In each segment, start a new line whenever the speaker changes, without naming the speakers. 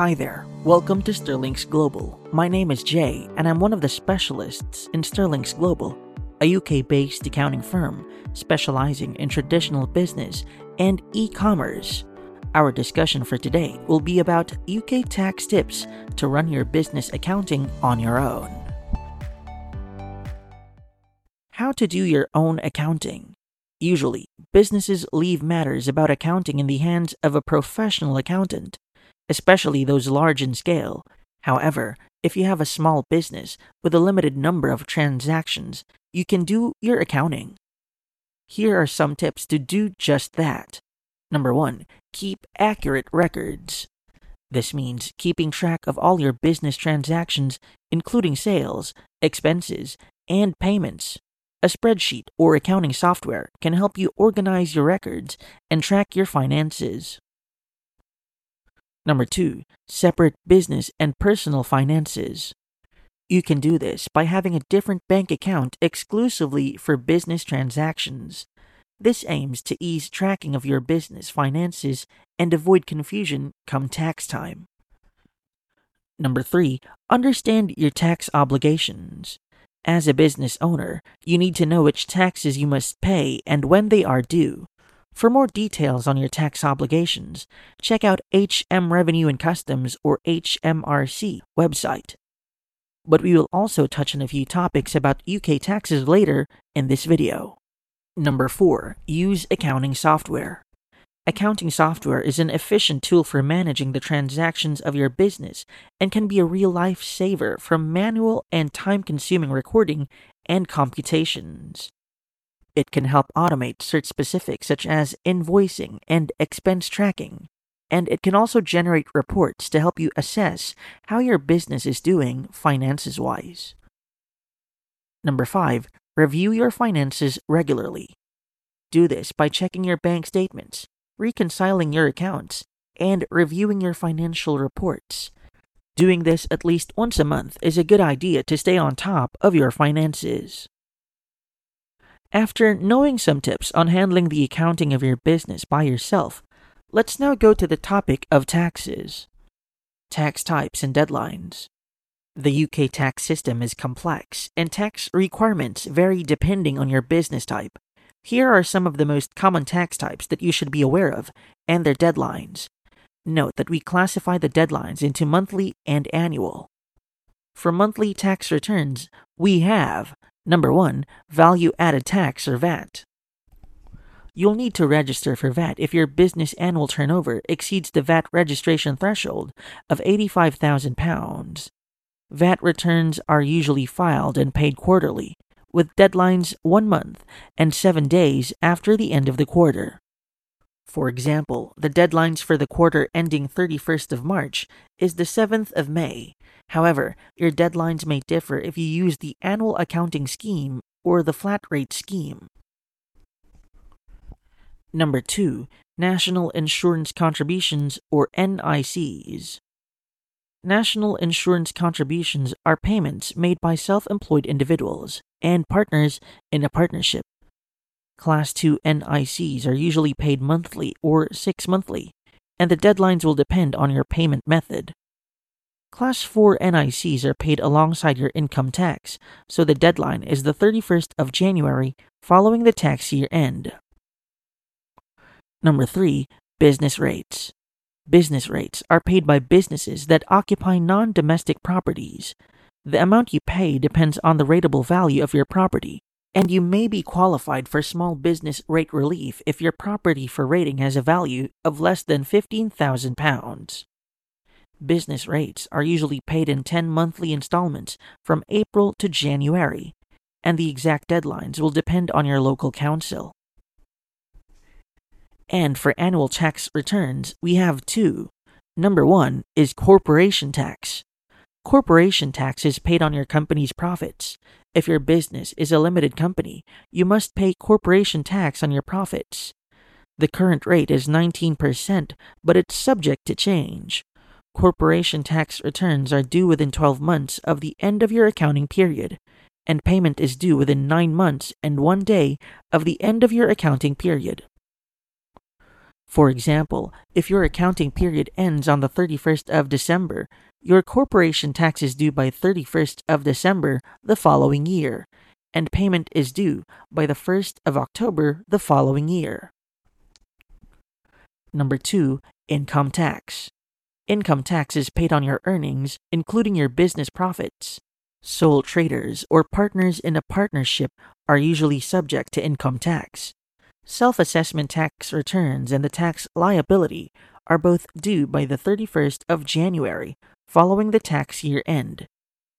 Hi there, welcome to Sterlinx Global. My name is Jay, and I'm one of the specialists in Sterlinx Global, a UK based accounting firm specializing in traditional business and e commerce. Our discussion for today will be about UK tax tips to run your business accounting on your own. How to do your own accounting. Usually, businesses leave matters about accounting in the hands of a professional accountant, especially those large in scale. However, if you have a small business with a limited number of transactions, you can do your accounting. Here are some tips to do just that. Number one, keep accurate records. This means keeping track of all your business transactions, including sales, expenses, and payments. A spreadsheet or accounting software can help you organize your records and track your finances. Number two, separate business and personal finances. You can do this by having a different bank account exclusively for business transactions. This aims to ease tracking of your business finances and avoid confusion come tax time. Number three, understand your tax obligations. As a business owner, you need to know which taxes you must pay and when they are due. For more details on your tax obligations, check out HM Revenue and Customs or HMRC website. But we will also touch on a few topics about UK taxes later in this video. Number 4. Use accounting software. Accounting software is an efficient tool for managing the transactions of your business and can be a real life saver from manual and time consuming recording and computations. It can help automate search specifics such as invoicing and expense tracking, and it can also generate reports to help you assess how your business is doing finances wise. Number 5. Review your finances regularly. Do this by checking your bank statements, reconciling your accounts, and reviewing your financial reports. Doing this at least once a month is a good idea to stay on top of your finances. After knowing some tips on handling the accounting of your business by yourself, let's now go to the topic of taxes. Tax types and deadlines. The UK tax system is complex, and tax requirements vary depending on your business type. Here are some of the most common tax types that you should be aware of and their deadlines. Note that we classify the deadlines into monthly and annual. For monthly tax returns, we have number 1, value added tax or VAT. You'll need to register for VAT if your business annual turnover exceeds the VAT registration threshold of £85,000. VAT returns are usually filed and paid quarterly, with deadlines one month and seven days after the end of the quarter. For example, the deadlines for the quarter ending 31st of March is the 7th of May. However, your deadlines may differ if you use the annual accounting scheme or the flat rate scheme. Number 2. National Insurance Contributions or NICs. National insurance contributions are payments made by self employed individuals and partners in a partnership. Class 2 NICs are usually paid monthly or six monthly, and the deadlines will depend on your payment method. Class 4 NICs are paid alongside your income tax, so the deadline is the 31st of January following the tax year end. Number 3. Business rates. Business rates are paid by businesses that occupy non domestic properties. The amount you pay depends on the rateable value of your property, and you may be qualified for small business rate relief if your property for rating has a value of less than £15,000. Business rates are usually paid in 10 monthly installments from April to January, and the exact deadlines will depend on your local council. And for annual tax returns, we have two. Number one is corporation tax. Corporation tax is paid on your company's profits. If your business is a limited company, you must pay corporation tax on your profits. The current rate is 19%, but it's subject to change. Corporation tax returns are due within 12 months of the end of your accounting period, and payment is due within 9 months and 1 day of the end of your accounting period. For example, if your accounting period ends on the 31st of December, your corporation tax is due by 31st of December the following year, and payment is due by the 1st of October the following year. Number 2, income tax. Income tax is paid on your earnings, including your business profits. Sole traders or partners in a partnership are usually subject to income tax. Self assessment tax returns and the tax liability are both due by the 31st of January following the tax year end.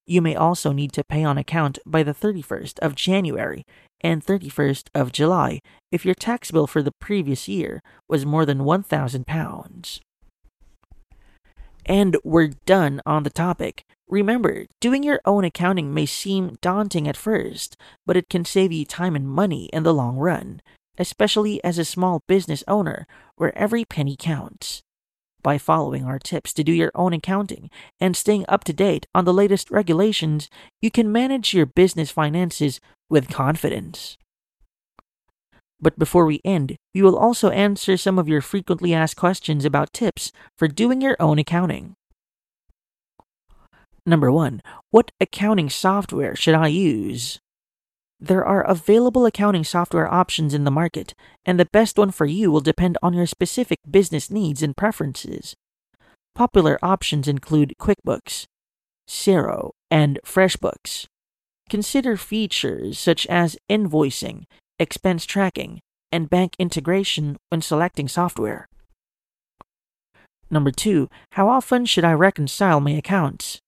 You may also need to pay on account by the 31st of January and 31st of July if your tax bill for the previous year was more than £1,000. And we're done on the topic. Remember, doing your own accounting may seem daunting at first, but it can save you time and money in the long run, especially as a small business owner where every penny counts. By following our tips to do your own accounting and staying up to date on the latest regulations, you can manage your business finances with confidence. But before we end, we will also answer some of your frequently asked questions about tips for doing your own accounting. Number 1. What accounting software should I use? There are available accounting software options in the market, and the best one for you will depend on your specific business needs and preferences. Popular options include QuickBooks, Xero, and FreshBooks. Consider features such as invoicing, expense tracking, and bank integration when selecting software. Number 2. How often should I reconcile my accounts?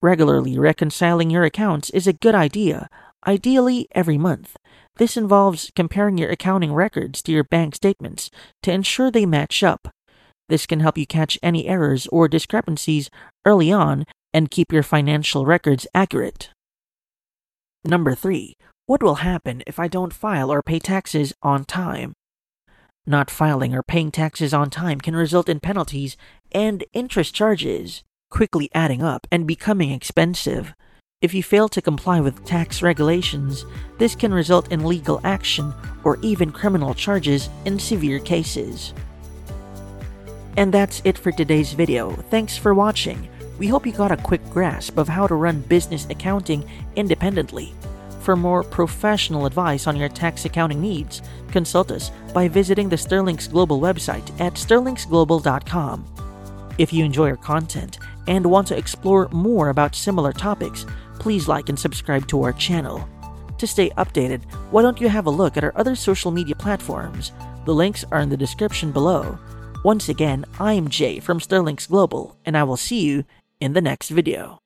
Regularly reconciling your accounts is a good idea, ideally every month. This involves comparing your accounting records to your bank statements to ensure they match up. This can help you catch any errors or discrepancies early on and keep your financial records accurate. Number 3. What will happen if I don't file or pay taxes on time? Not filing or paying taxes on time can result in penalties and interest charges, quickly adding up and becoming expensive. If you fail to comply with tax regulations, this can result in legal action or even criminal charges in severe cases. And that's it for today's video. Thanks for watching. We hope you got a quick grasp of how to run business accounting independently. For more professional advice on your tax accounting needs, consult us by visiting the Sterlinx Global website at sterlinxglobal.com. If you enjoy our content and want to explore more about similar topics, please like and subscribe to our channel. To stay updated, why don't you have a look at our other social media platforms? The links are in the description below. Once again, I'm Jay from Sterlinx Global, and I will see you in the next video.